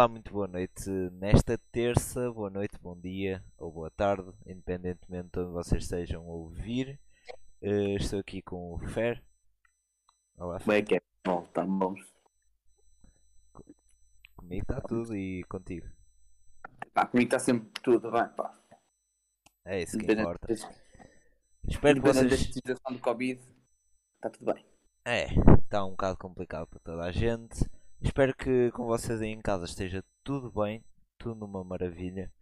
Olá, muito boa noite. Nesta terça, boa noite, bom dia ou boa tarde, independentemente de onde vocês estejam a ouvir. Uh, estou aqui com o Fer. Olá, Fer. Como é que é? Bom, estamos. Comigo está tudo e contigo? Pá, comigo está sempre tudo bem, pá. É isso que importa. Espero que vocês... da situação do Covid, está tudo bem. É, está um bocado complicado para toda a gente. Espero que com vocês aí em casa esteja tudo bem, tudo numa maravilha.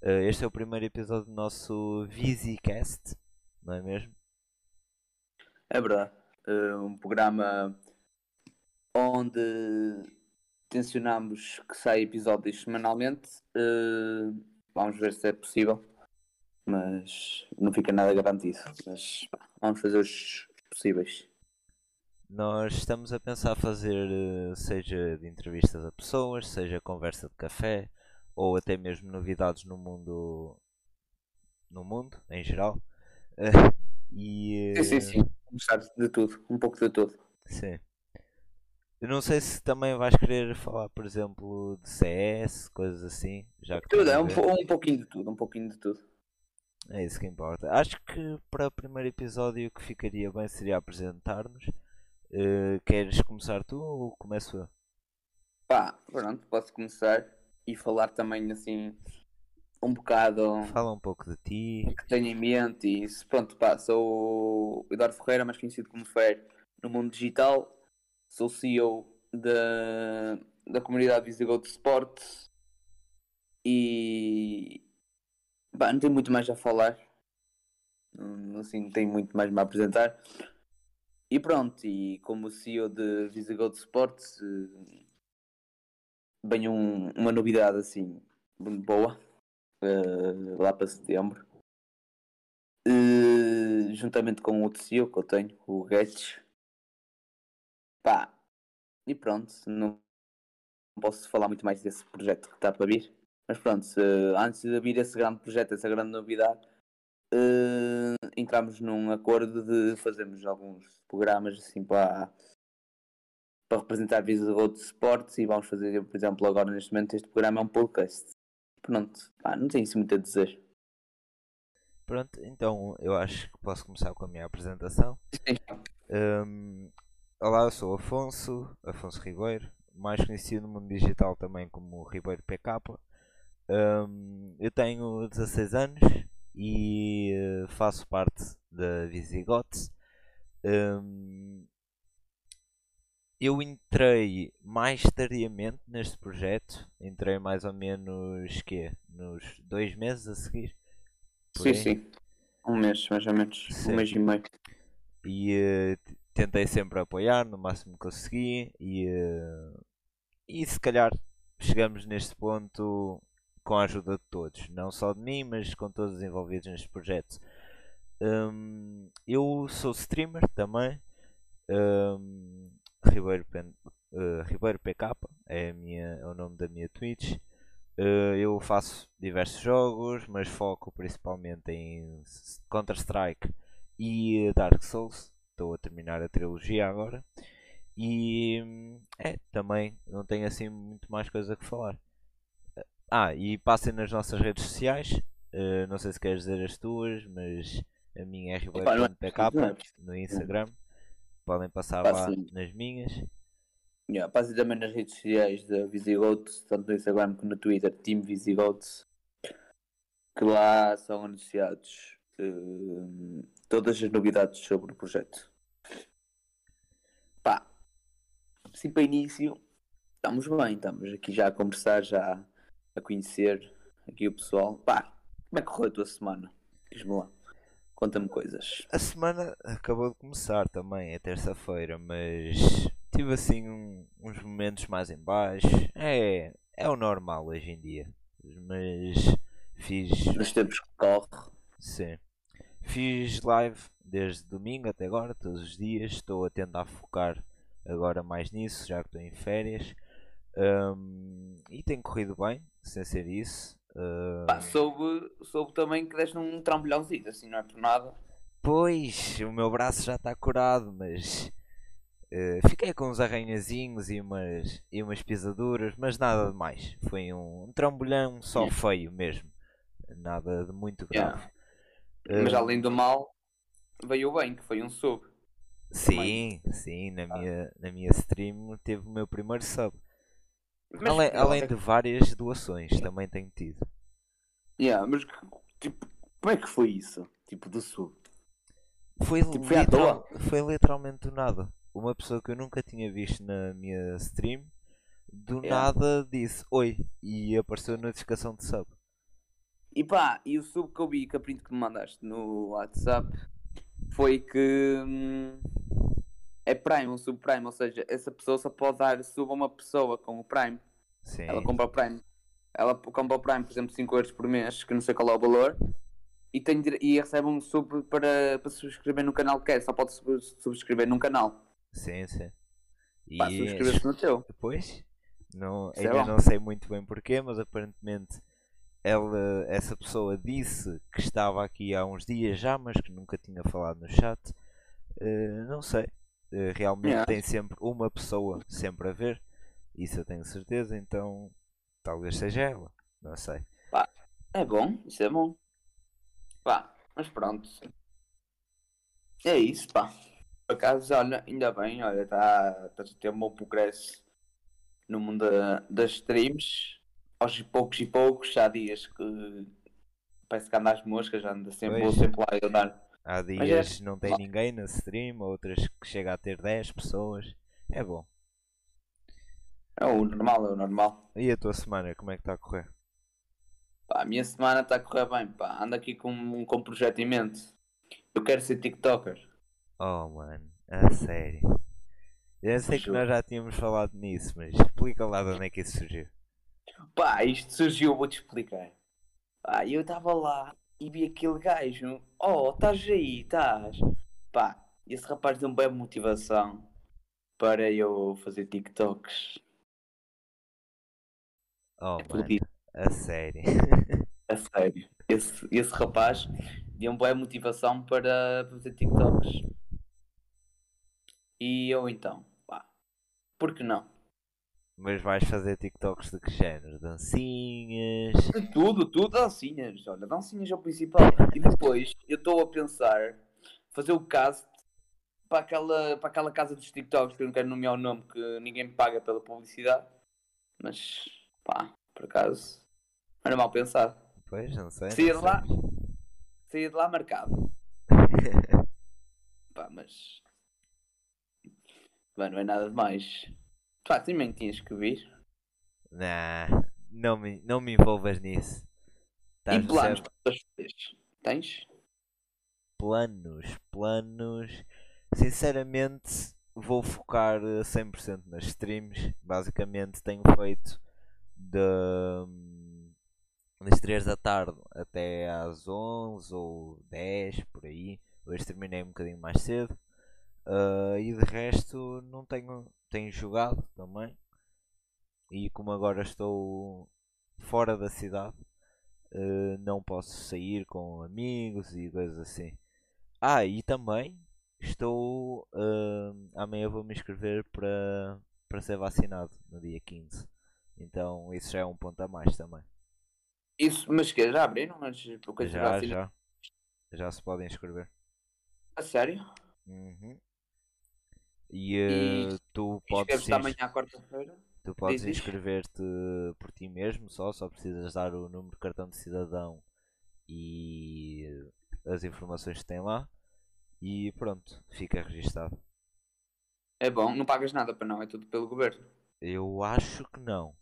Uh, este é o primeiro episódio do nosso VisiCast, não é mesmo? É verdade. Uh, um programa onde tencionamos que saia episódios semanalmente. Uh, vamos ver se é possível. Mas não fica nada garantido. Mas vamos fazer os possíveis. Nós estamos a pensar fazer, eh, seja de entrevistas a pessoas, seja conversa de café, ou até mesmo novidades no mundo, no mundo em geral. e, sim, sim, sim. Começar de tudo, um pouco de tudo. Sim. Eu não sei se também vais querer falar, por exemplo, de CS, coisas assim. Já que tudo, é um, um pouquinho de tudo, um pouquinho de tudo. É isso que importa. Acho que para o primeiro episódio o que ficaria bem seria apresentar-nos Uh, queres começar tu ou começo eu? Pá, pronto, posso começar e falar também assim um bocado. Fala um pouco de ti. O que tenho em mente e isso. Pronto, pá, sou o Eduardo Ferreira, mais conhecido como Fer no mundo digital. Sou CEO da, da comunidade Visigold Sports e. Pá, não tenho muito mais a falar. Assim, não tenho muito mais a apresentar. E pronto, e como CEO de Visigold Sports, vem um, uma novidade assim boa uh, lá para setembro. Uh, juntamente com outro CEO que eu tenho, o Getch. Pá, e pronto, não posso falar muito mais desse projeto que está para vir. Mas pronto, antes de vir esse grande projeto, essa grande novidade, uh, entramos num acordo de fazermos alguns programas assim para, para representar Visa Road Sports e vamos fazer, por exemplo, agora neste momento este programa é um podcast. Pronto, não tenho isso muito a dizer. Pronto, então eu acho que posso começar com a minha apresentação. Um, olá, eu sou Afonso, Afonso Ribeiro, mais conhecido no mundo digital também como Ribeiro PK. Um, eu tenho 16 anos, e uh, faço parte da Visigoth. Um, eu entrei mais tardiamente neste projeto, entrei mais ou menos que nos dois meses a seguir. Sim, sim, um mês mais ou menos, sim. um mês e meio. E uh, tentei sempre apoiar no máximo que consegui e, uh, e se calhar chegamos neste ponto com a ajuda de todos, não só de mim, mas com todos os envolvidos neste projeto. Um, eu sou streamer também, um, Ribeiro, Pen, uh, Ribeiro PK é, minha, é o nome da minha Twitch. Uh, eu faço diversos jogos, mas foco principalmente em Counter-Strike e Dark Souls. Estou a terminar a trilogia agora. E é, também não tenho assim muito mais coisa que falar. Ah, e passem nas nossas redes sociais. Uh, não sei se queres dizer as tuas, mas a minha é ribeiro.pk no Instagram. Podem passar lá nas minhas. Yeah, passem também nas redes sociais da Visigold, tanto no Instagram como no Twitter, Team Visigold, que lá são anunciados uh, todas as novidades sobre o projeto. Pá, assim para início, estamos bem, estamos aqui já a conversar, já a conhecer aqui o pessoal. Pá, como é que correu a tua semana? Diz-me lá. Conta-me coisas. A semana acabou de começar também, é terça-feira, mas tive assim um, uns momentos mais em baixo. É, é o normal hoje em dia. Mas fiz. Nos tempos que corre. Sim. Fiz live desde domingo até agora, todos os dias. Estou a tentar focar agora mais nisso, já que estou em férias. Um, e tem corrido bem, sem ser isso. Uh... Pá, soube, soube também que deste um trambolhãozinho, assim, não é por nada. Pois, o meu braço já está curado, mas Uh, fiquei com uns arranhazinhos e umas, e umas pisaduras, mas nada de mais. Foi um, um trambolhão só Yeah. feio mesmo. Nada de muito grave. Yeah. Mas Uh, além do mal, veio bem, que foi um sub. sim, sim, na minha, na minha stream teve o meu primeiro sub. Mas, além, além de várias doações, também tenho tido. Yeah, mas tipo, como é que foi isso? Tipo, do sub. Foi, Tipo, foi literal- foi literalmente do nada. Uma pessoa que eu nunca tinha visto na minha stream, do Yeah. nada disse oi e apareceu a notificação de sub. E pá, e o sub que eu vi, que a print que me mandaste no WhatsApp, foi que hum, é Prime, um sub Prime, ou seja, essa pessoa só pode dar sub a uma pessoa com o Prime. Sim, Ela compra o Prime. Ela compra o Prime, por exemplo, 5 euros por mês, que não sei qual é o valor, e, tem, e recebe um sub para, para subscrever no canal que quer, só pode sub- subscrever num canal. sim, sim. E Pá, subscrever-se no teu. depois, não, é ainda bom. não sei muito bem porquê, mas aparentemente ela, essa pessoa disse que estava aqui há uns dias já, mas que nunca tinha falado no chat. Eh, não sei. Eh, realmente Yeah. tem sempre uma pessoa sempre a ver. Isso eu tenho certeza, então talvez seja ela. Não sei. É bom, isso é bom. Pá, mas pronto. É isso, pá. Por acaso, olha, ainda bem, olha, está tá a ter um bom progresso no mundo da- das streams. Aos poucos e poucos, já há dias que parece que anda às moscas, anda sempre, vou sempre lá a dar. Há é- dias não tem ninguém na stream, outras que chega a ter 10 pessoas. É bom. É o normal, é o normal. E a tua semana, como é que está a correr? Pá, a minha semana está a correr bem, pá. Ando aqui com, com um projeto em mente. Eu quero ser TikToker. Oh mano, a sério. Eu sei que nós já tínhamos falado nisso, mas explica lá de onde é que isso surgiu. Pá, isto surgiu, vou-te explicar. Pá, eu estava lá e vi aquele gajo. Oh, estás aí, estás. Pá, esse rapaz deu-me bem motivação para eu fazer TikToks. Oh É mano, a sério. A sério. Esse, esse rapaz deu-me boa motivação para fazer TikToks. E eu então, pá, por que não? Mas vais fazer TikToks de que género? Dancinhas? De tudo, tudo, dancinhas. Olha, dancinhas é o principal. E depois eu estou a pensar fazer o cast para aquela, para aquela casa dos TikToks que eu não quero nomear o nome que ninguém me paga pela publicidade. Mas pá, por acaso, era mal pensado. Pois, não sei. Não de lá, saía de lá marcado. Pá, mas. Pá, não é nada demais. Pá, também tinhas que vir. Nah, não me, não me envolvas nisso. E Estás planos para as férias? Tens? planos, planos. Sinceramente, vou focar a 100% nas streams. Basicamente, tenho feito da- das 3 da tarde até às 11 ou 10 por aí. Hoje terminei um bocadinho mais cedo. Ah, e de resto, não tenho, tenho jogado também. E como agora estou fora da cidade, eh, não posso sair com amigos e coisas assim. Ah, e também estou. Uh, amanhã vou me inscrever para, para ser vacinado no dia 15. Então isso já é um ponto a mais também. Isso, mas que já abriram? Mas porque Já, já. Já se podem inscrever. A sério? Uhum. E, uh, tu podes, à quarta-feira? tu podes inscrever-te por ti mesmo só, só precisas dar o número de cartão de cidadão e as informações que tem lá. E pronto, fica registado. É bom, não pagas nada para não, é tudo pelo governo. Eu acho que não.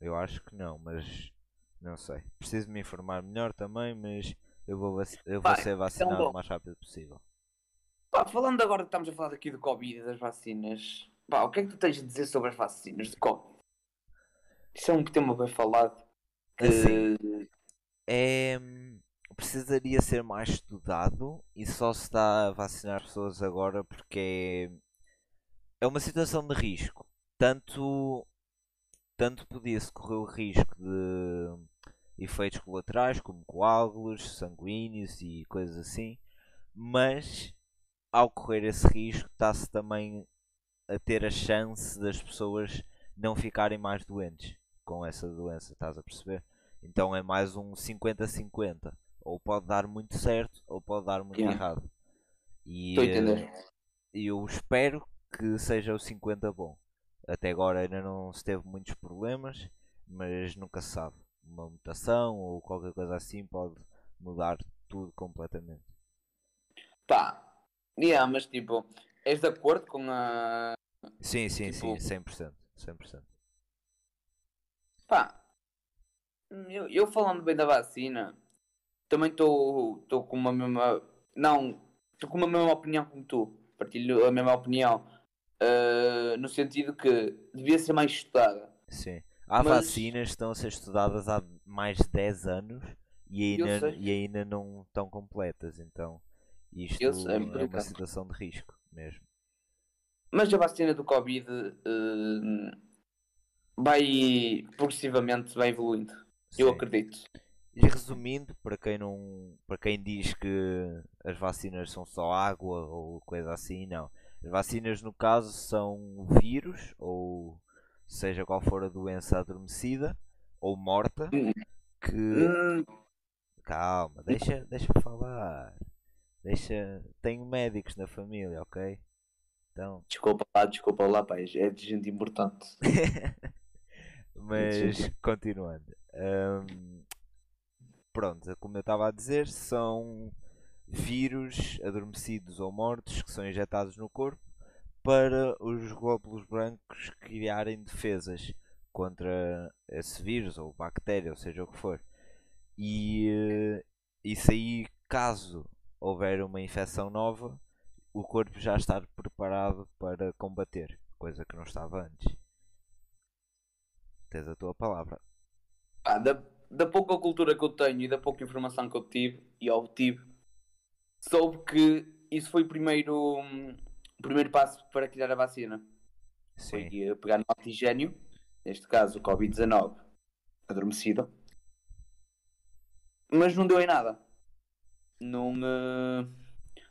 Eu acho que não, mas não sei. Preciso me informar melhor também, mas eu vou, eu vou Pá, ser um vacinado o mais rápido possível. Pá, falando agora que estamos a falar aqui do Covid e das vacinas, pá, o que é que tu tens a dizer sobre as vacinas de Covid? Isso é um tema bem falado. Que... Assim. É, precisaria ser mais estudado e só se está a vacinar pessoas agora porque é, é uma situação de risco. Tanto, tanto podia-se correr o risco de efeitos colaterais como coágulos, sanguíneos e coisas assim, mas ao correr esse risco está-se também a ter a chance das pessoas não ficarem mais doentes com essa doença, estás a perceber? Então é mais um 50-50. Ou pode dar muito certo ou pode dar muito Yeah. errado. E eh, eu espero que seja o 50 bom. Até agora ainda não se teve muitos problemas, mas nunca se sabe. Uma mutação ou qualquer coisa assim pode mudar tudo completamente. Pá, yeah, mas tipo, és de acordo com a. Sim, sim, sim, Tipo- 100%. 100%. Pá, eu, eu falando bem da vacina, também estou com uma mesma. Não, estou com uma mesma opinião como tu. Partilho a mesma opinião. ah, no sentido que devia ser mais estudada. Sim. Há Mas- vacinas que estão a ser estudadas há mais de 10 anos e ainda, e ainda não estão completas. Então isto sei, é é uma situação de risco mesmo. Mas a vacina do Covid ah, vai progressivamente vai evoluindo. Eu Sim. acredito. E resumindo, para quem não, para quem diz que as vacinas são só água ou coisa assim, não. As vacinas no caso são vírus ou seja qual for a doença adormecida ou morta que Hum, calma, deixa, deixa falar. Deixa, tenho médicos na família, ok? Então, desculpa lá, desculpa lá, pai. É de gente importante. Mas continuando. hum, pronto, como eu estava a dizer, são vírus adormecidos ou mortos que são injetados no corpo para os glóbulos brancos criarem defesas contra esse vírus ou bactéria, ou seja o que for. E eh, isso aí, caso houver uma infecção nova, o corpo já está preparado para combater, coisa que não estava antes. Tens a tua palavra. Pá, da, da pouca cultura que eu tenho e da pouca informação que eu tive e obtive, soube que isso foi o primeiro, hum, o primeiro passo para criar a vacina. Foi Sim. eh, pegar no antigênio, neste caso o Covid-19, adormecido, mas não deu em nada. Não,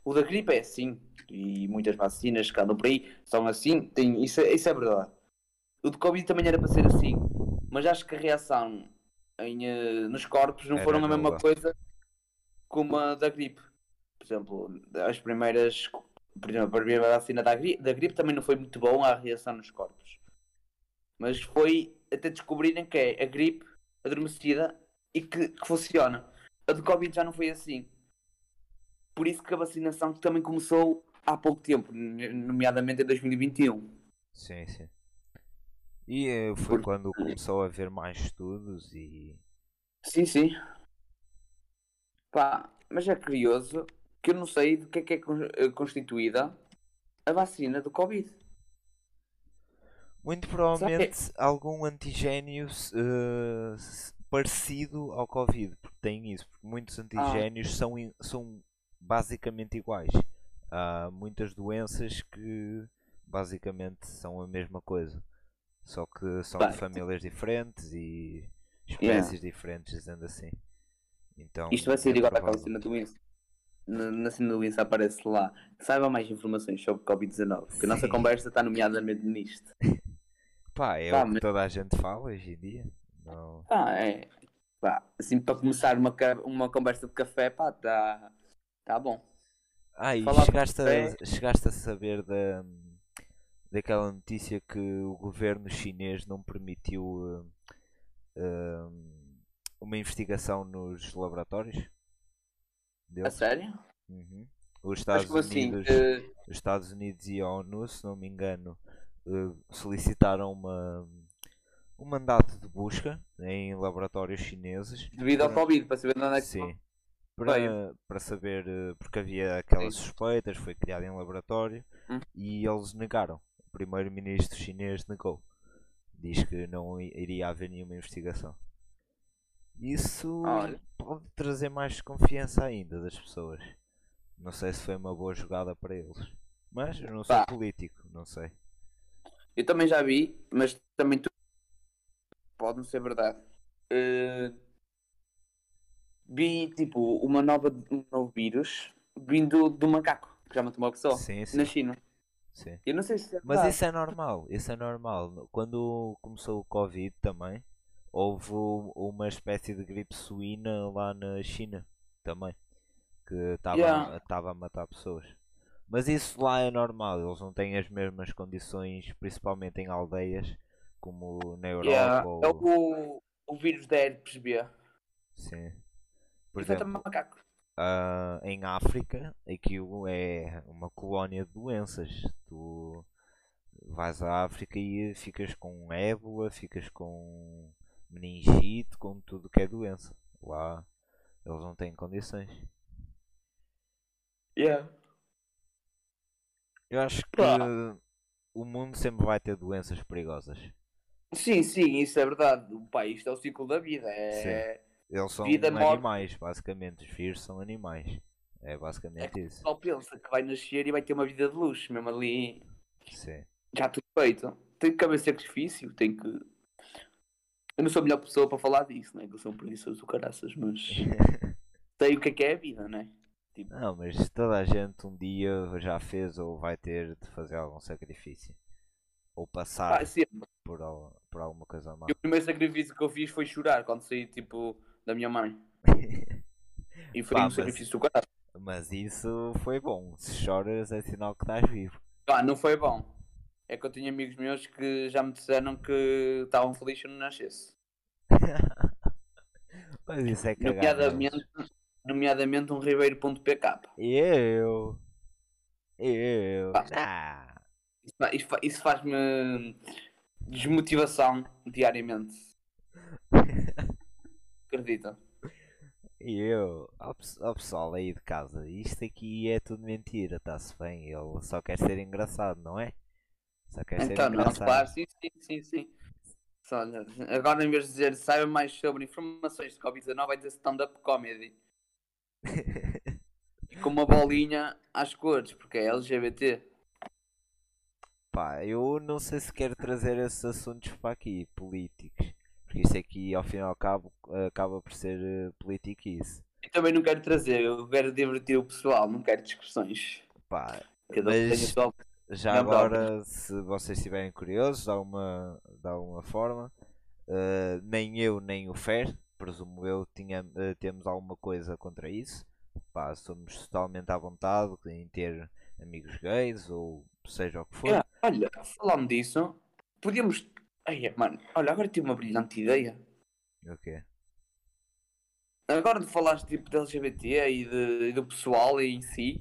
O da gripe é assim, e muitas vacinas que andam por aí são assim, tem, isso, é- isso é verdade. O de Covid também era para ser assim, mas acho que a reação em, eh, nos corpos não Era foram a mesma coisa como a da gripe. Por exemplo, as primeiras, por exemplo, a primeira vacina da, gri- da gripe também não foi muito bom a reação nos corpos. Mas foi até descobrirem que é a gripe adormecida e que, que funciona. A do Covid já não foi assim. Por isso que a vacinação também começou há pouco tempo, nomeadamente em 2021. Sim, sim. E eh, foi Porque- quando começou a haver mais estudos e. Sim, sim. Pá, mas é curioso que eu não sei do que é que é eh, constituída a vacina do Covid. Muito provavelmente algum antigênio s- parecido ao Covid, porque tem isso, porque muitos antigénios são, i- são basicamente iguais. Há muitas doenças que basicamente são a mesma coisa, só que são Bem. de famílias diferentes e espécies diferentes, dizendo assim. Então, Isto vai ser é igual àquela provável. cena do. Na, na cena do Insta aparece lá. Saiba mais informações sobre Covid-19. Porque a nossa conversa está nomeadamente nisto. Pá, é Pá, o que mas- toda a gente fala hoje em dia. Não... Ah, é. Pá, assim para começar uma, uma conversa de café, pá, tá, tá bom. Ah, e Falar chegaste a, chegaste a saber da, daquela notícia que o governo chinês não permitiu eh, eh, uma investigação nos laboratórios? A Deles? sério? Uhum. Os Estados assim? Unidos, eh, os Estados Unidos e a ONU, se não me engano, eh, solicitaram uma, um mandato de busca em laboratórios chineses devido ao Covid, para saber de onde é que Sim. Para, para saber, eh, porque havia aquelas suspeitas, foi criado em laboratório Hum. e eles negaram. O primeiro-ministro chinês negou. Diz que não iria haver nenhuma investigação. Isso Olha. pode trazer mais confiança ainda das pessoas. Não sei se foi uma boa jogada para eles. Mas eu não sou Pá. político, não sei. Eu também já vi, mas também tu... pode não ser verdade. Eh, Vi tipo uma nova, um novo vírus vindo do macaco, que já matou uma pessoa Sim, sim. na China. sim. Eu não sei se é Mas isso é normal, isso é normal. Quando começou o Covid também, houve uma espécie de gripe suína lá na China também, que estava Yeah. a matar pessoas. Mas isso lá é normal, eles não têm as mesmas condições, principalmente em aldeias, como na Europa Yeah, ou... É o, o vírus da herpes B. Sim. Por Infecta exemplo, macaco. ah, em África, aquilo é uma colónia de doenças. Tu vais à África e ficas com ébola, ficas com meningite, com tudo que é doença. Lá eles não têm condições. Yeah. Eu acho que Pá. o mundo sempre vai ter doenças perigosas. Sim, sim, isso é verdade. Pá, isto é o ciclo da vida. É... Eles são Vida, morte. animais, basicamente. Os vírus são animais. É basicamente É isso. Só pensa que vai nascer e vai ter uma vida de luxo, mesmo ali Sim. já tudo feito. Tem que haver sacrifício, tem que. Eu não sou a melhor pessoa para falar disso, né? Que eu sou um preguiçoso do caraças, mas sei o que é que é a vida, né? Tipo, Não, mas toda a gente um dia já fez ou vai ter de fazer algum sacrifício. Ou passar sempre. por, por alguma coisa má. E o primeiro sacrifício que eu fiz foi chorar quando saí, tipo, da minha mãe. E foi Pá, um mas- sacrifício do caralho. Mas isso foi bom. Se choras é sinal que estás vivo. Pá, não foi bom. É que eu tinha amigos meus que já me disseram que estavam felizes se não nascesse. Mas isso é cagar. Nomeadamente, nomeadamente um Ribeiro.pk. Eu. Eu. Pá. Ah. Isso, isso faz-me desmotivação diariamente. Acredita? Eu. Ó pes- ó pessoal aí de casa. Isto aqui é tudo mentira. Está-se bem. Ele só quer ser engraçado, não é? Só quer ser Então, não, engraçado. claro, sim, sim, sim, sim. Só, agora, em vez de dizer saiba mais sobre informações de Covid-19, vai dizer stand-up comedy. E com uma bolinha às cores, porque é LGBT. Pá, eu não sei se quero trazer esses assuntos para aqui, políticos. Isso aqui, ao fim e ao cabo, acaba por ser eh, politiquice. E também não quero trazer, eu quero divertir o pessoal, não quero discussões. Pá, Cada um Mas- sua já Não, agora, se vocês estiverem curiosos, de alguma, de alguma forma, eh, nem eu nem o Fer, presumo eu, tinha, eh, temos alguma coisa contra isso. Pá, somos totalmente à vontade em ter amigos gays ou seja o que for. Yeah, olha, falando disso, podíamos. Ai, mano, olha, agora tive uma brilhante ideia. Ok. Agora de falaste tipo de LGBT e, de, e do pessoal em si,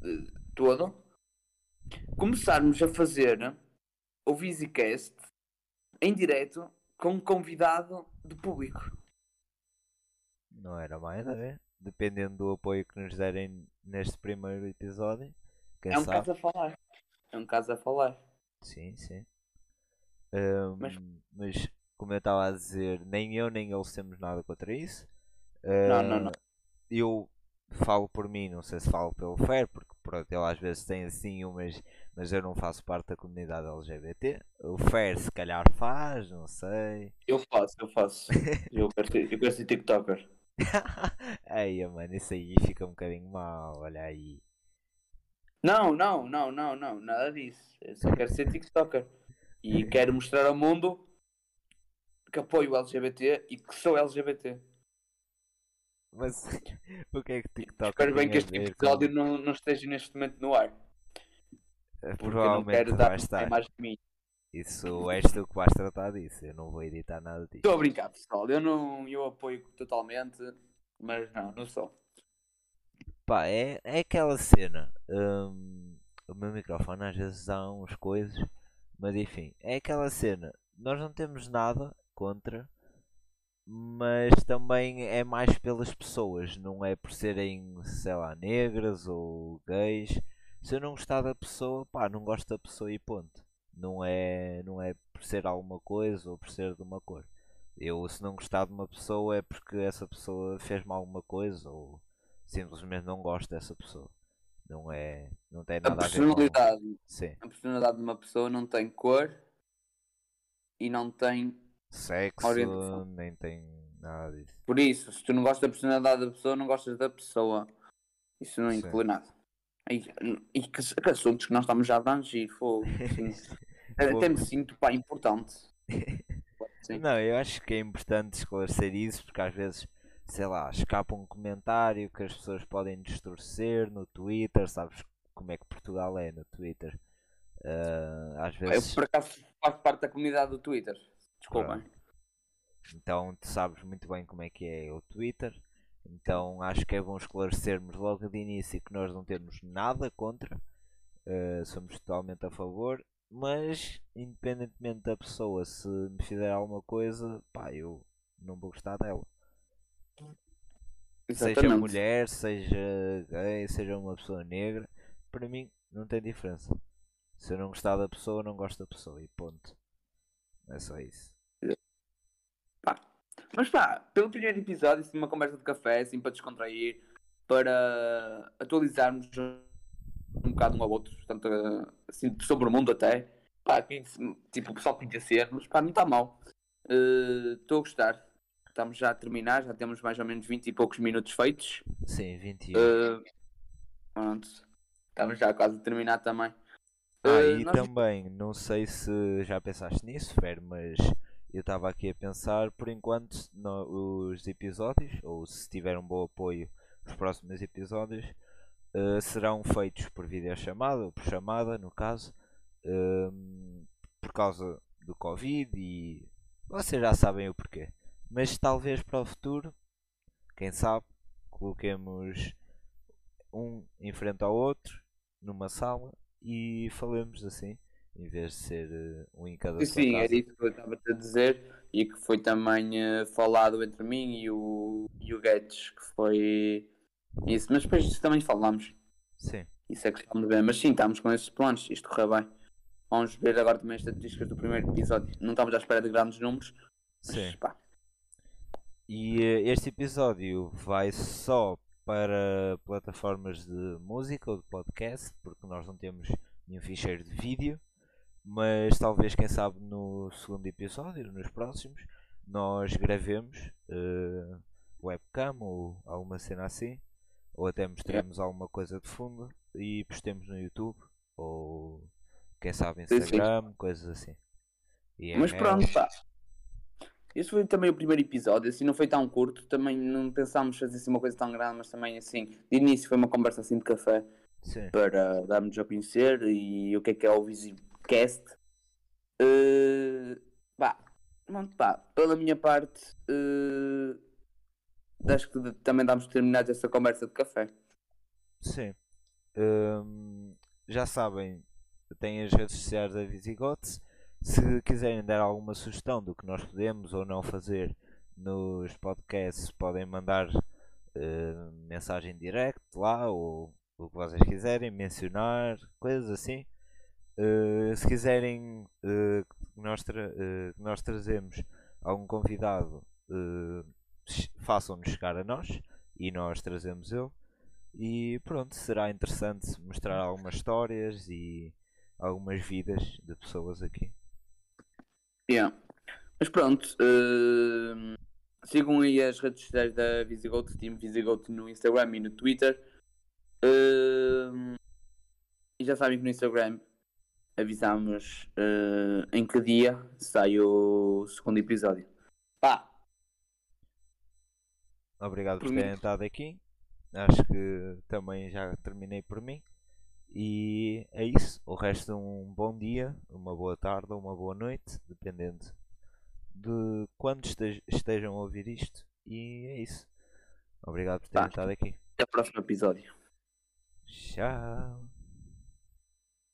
de todo, começarmos a fazer o VisiCast em direto com um convidado de público. Não era má ideia. Dependendo do apoio que nos derem neste primeiro episódio. É um sabe? caso a falar. É um caso a falar. Sim, sim. Ahm, Mas- mas... como eu estava a dizer, nem eu nem eles temos nada contra isso. Não, não, não. Ah, Eu falo por mim, não sei se falo pelo Fer, porque pronto, ele às vezes tem assim umas, mas eu não faço parte da comunidade LGBT. O Fer se calhar faz, não sei. Eu faço, eu faço. eu, quero ser, eu quero ser TikToker. Aí, mano, isso aí fica um bocadinho mal, olha aí. Não, não, não, não, não, nada disso. Eu só quero ser TikToker. E quero mostrar ao mundo que apoio o LGBT e que sou LGBT. Mas o que é que TikTok Espero bem que este episódio com- não, não esteja neste momento no ar. Eh, Porque eu não quero dar estar. imagem de mim. Isso és tu que vais tratar disso. Eu não vou editar nada disso. Estou a brincar, pessoal. Eu não eu apoio totalmente, mas não, não sou. Pá, é, é aquela cena. hum, o meu microfone às vezes dá uns coisas, mas enfim, é aquela cena. Nós não temos nada contra, mas também é mais pelas pessoas, não é por serem, sei lá, negras ou gays. Se eu não gostar da pessoa, pá, não gosto da pessoa e ponto. Não é, não é por ser alguma coisa ou por ser de uma cor. Eu, se não gostar de uma pessoa, é porque essa pessoa fez-me alguma coisa ou simplesmente não gosto dessa pessoa. Não é. Não tem A nada a ver com. personalidade, Sim. a personalidade de uma pessoa não tem cor e não tem. Sexo, Orientação. nem tem nada disso. Por isso, se tu não gostas da personalidade da pessoa, não gostas da pessoa. Isso não Sim. inclui nada. E, e que, que assuntos que nós estamos já a abranger, fogo. Até me sinto pá, importante. Sim. Não, eu acho que é importante esclarecer isso porque às vezes, sei lá, escapa um comentário que as pessoas podem distorcer no Twitter, sabes como é que Portugal é no Twitter. Uh, às vezes. Eu por acaso faço parte da comunidade do Twitter. Desculpem. Então tu sabes muito bem como é que é o Twitter. Então acho que é bom esclarecermos logo de início que nós não temos nada contra. Uh, somos totalmente a favor mas, independentemente da pessoa, se me fizer alguma coisa, pá, eu não vou gostar dela. Exatamente. Seja mulher, seja gay, seja uma pessoa negra, para mim não tem diferença. Se eu não gostar da pessoa, não gosto da pessoa e ponto. É só isso. Pá. Mas pá, pelo primeiro episódio, assim, uma conversa de café, assim, para descontrair, para atualizarmos um bocado um ao outro, portanto, assim, sobre o mundo até. Pá, tipo, o pessoal conhecer, mas pá, não está mal. Estou uh, a gostar. Estamos já a terminar, já temos mais ou menos 20 e poucos minutos feitos. Sim, 21. Uh, pronto. Estamos já quase a terminar também. Ah, uh, e nós... também, não sei se já pensaste nisso, Fer, mas eu estava aqui a pensar, por enquanto, no, os episódios, ou se tiver um bom apoio, os próximos episódios, uh, serão feitos por videochamada ou por chamada, no caso, por causa do Covid e vocês já sabem o porquê. Mas talvez para o futuro, quem sabe, coloquemos um em frente ao outro numa sala e falemos assim, em vez de ser uh, um em cada Sim, era isso que eu estava a dizer e que foi também uh, falado entre mim e o, e o Guedes, que foi isso, mas depois também falámos. Sim. Isso é que estamos bem. Mas sim, estamos com esses planos, isto correu bem. Vamos ver agora também as estatísticas do primeiro episódio. Não estamos à espera de grandes números. Mas, sim. Pá. E eh, este episódio vai só para plataformas de música ou de podcast, porque nós não temos nenhum ficheiro de vídeo. Mas talvez, quem sabe, no segundo episódio, nos próximos, nós gravemos uh, webcam ou alguma cena assim, ou até mostremos alguma coisa de fundo e postemos no YouTube ou quem sabe Instagram, sim, sim. coisas assim. E Mas pronto, pá. Este foi também o primeiro episódio, assim não foi tão curto, também não pensámos fazer assim uma coisa tão grande, mas também assim, de início foi uma conversa assim de café sim. para darmos a conhecer e o que é que é o Visibcast. Uh, pá, pronto, pá, pela minha parte, uh, acho que também damos terminados essa conversa de café. Sim. Um, já sabem, têm as redes sociais da Visigote. Se quiserem dar alguma sugestão do que nós podemos ou não fazer nos podcasts, podem mandar uh, mensagem direct lá ou o que vocês quiserem, mencionar, coisas assim. Uh, se quiserem uh, que nós, tra nós trazemos algum convidado façam-nos chegar a nós e nós trazemos eu. E pronto, será interessante mostrar algumas histórias e algumas vidas de pessoas aqui. Yeah. Mas pronto, uh, sigam aí as redes sociais da Visigold Team Visigold no Instagram e no Twitter. Uh, e já sabem que no Instagram avisamos uh, em que dia sai o segundo episódio. Pá, Obrigado por, por terem estado aqui. Acho que também já terminei por mim. E é isso. O resto de um bom dia, uma boa tarde ou uma boa noite, dependendo de quando estejam a ouvir isto. E é isso. Obrigado por terem tá. estado aqui. Até o próximo episódio. Tchau.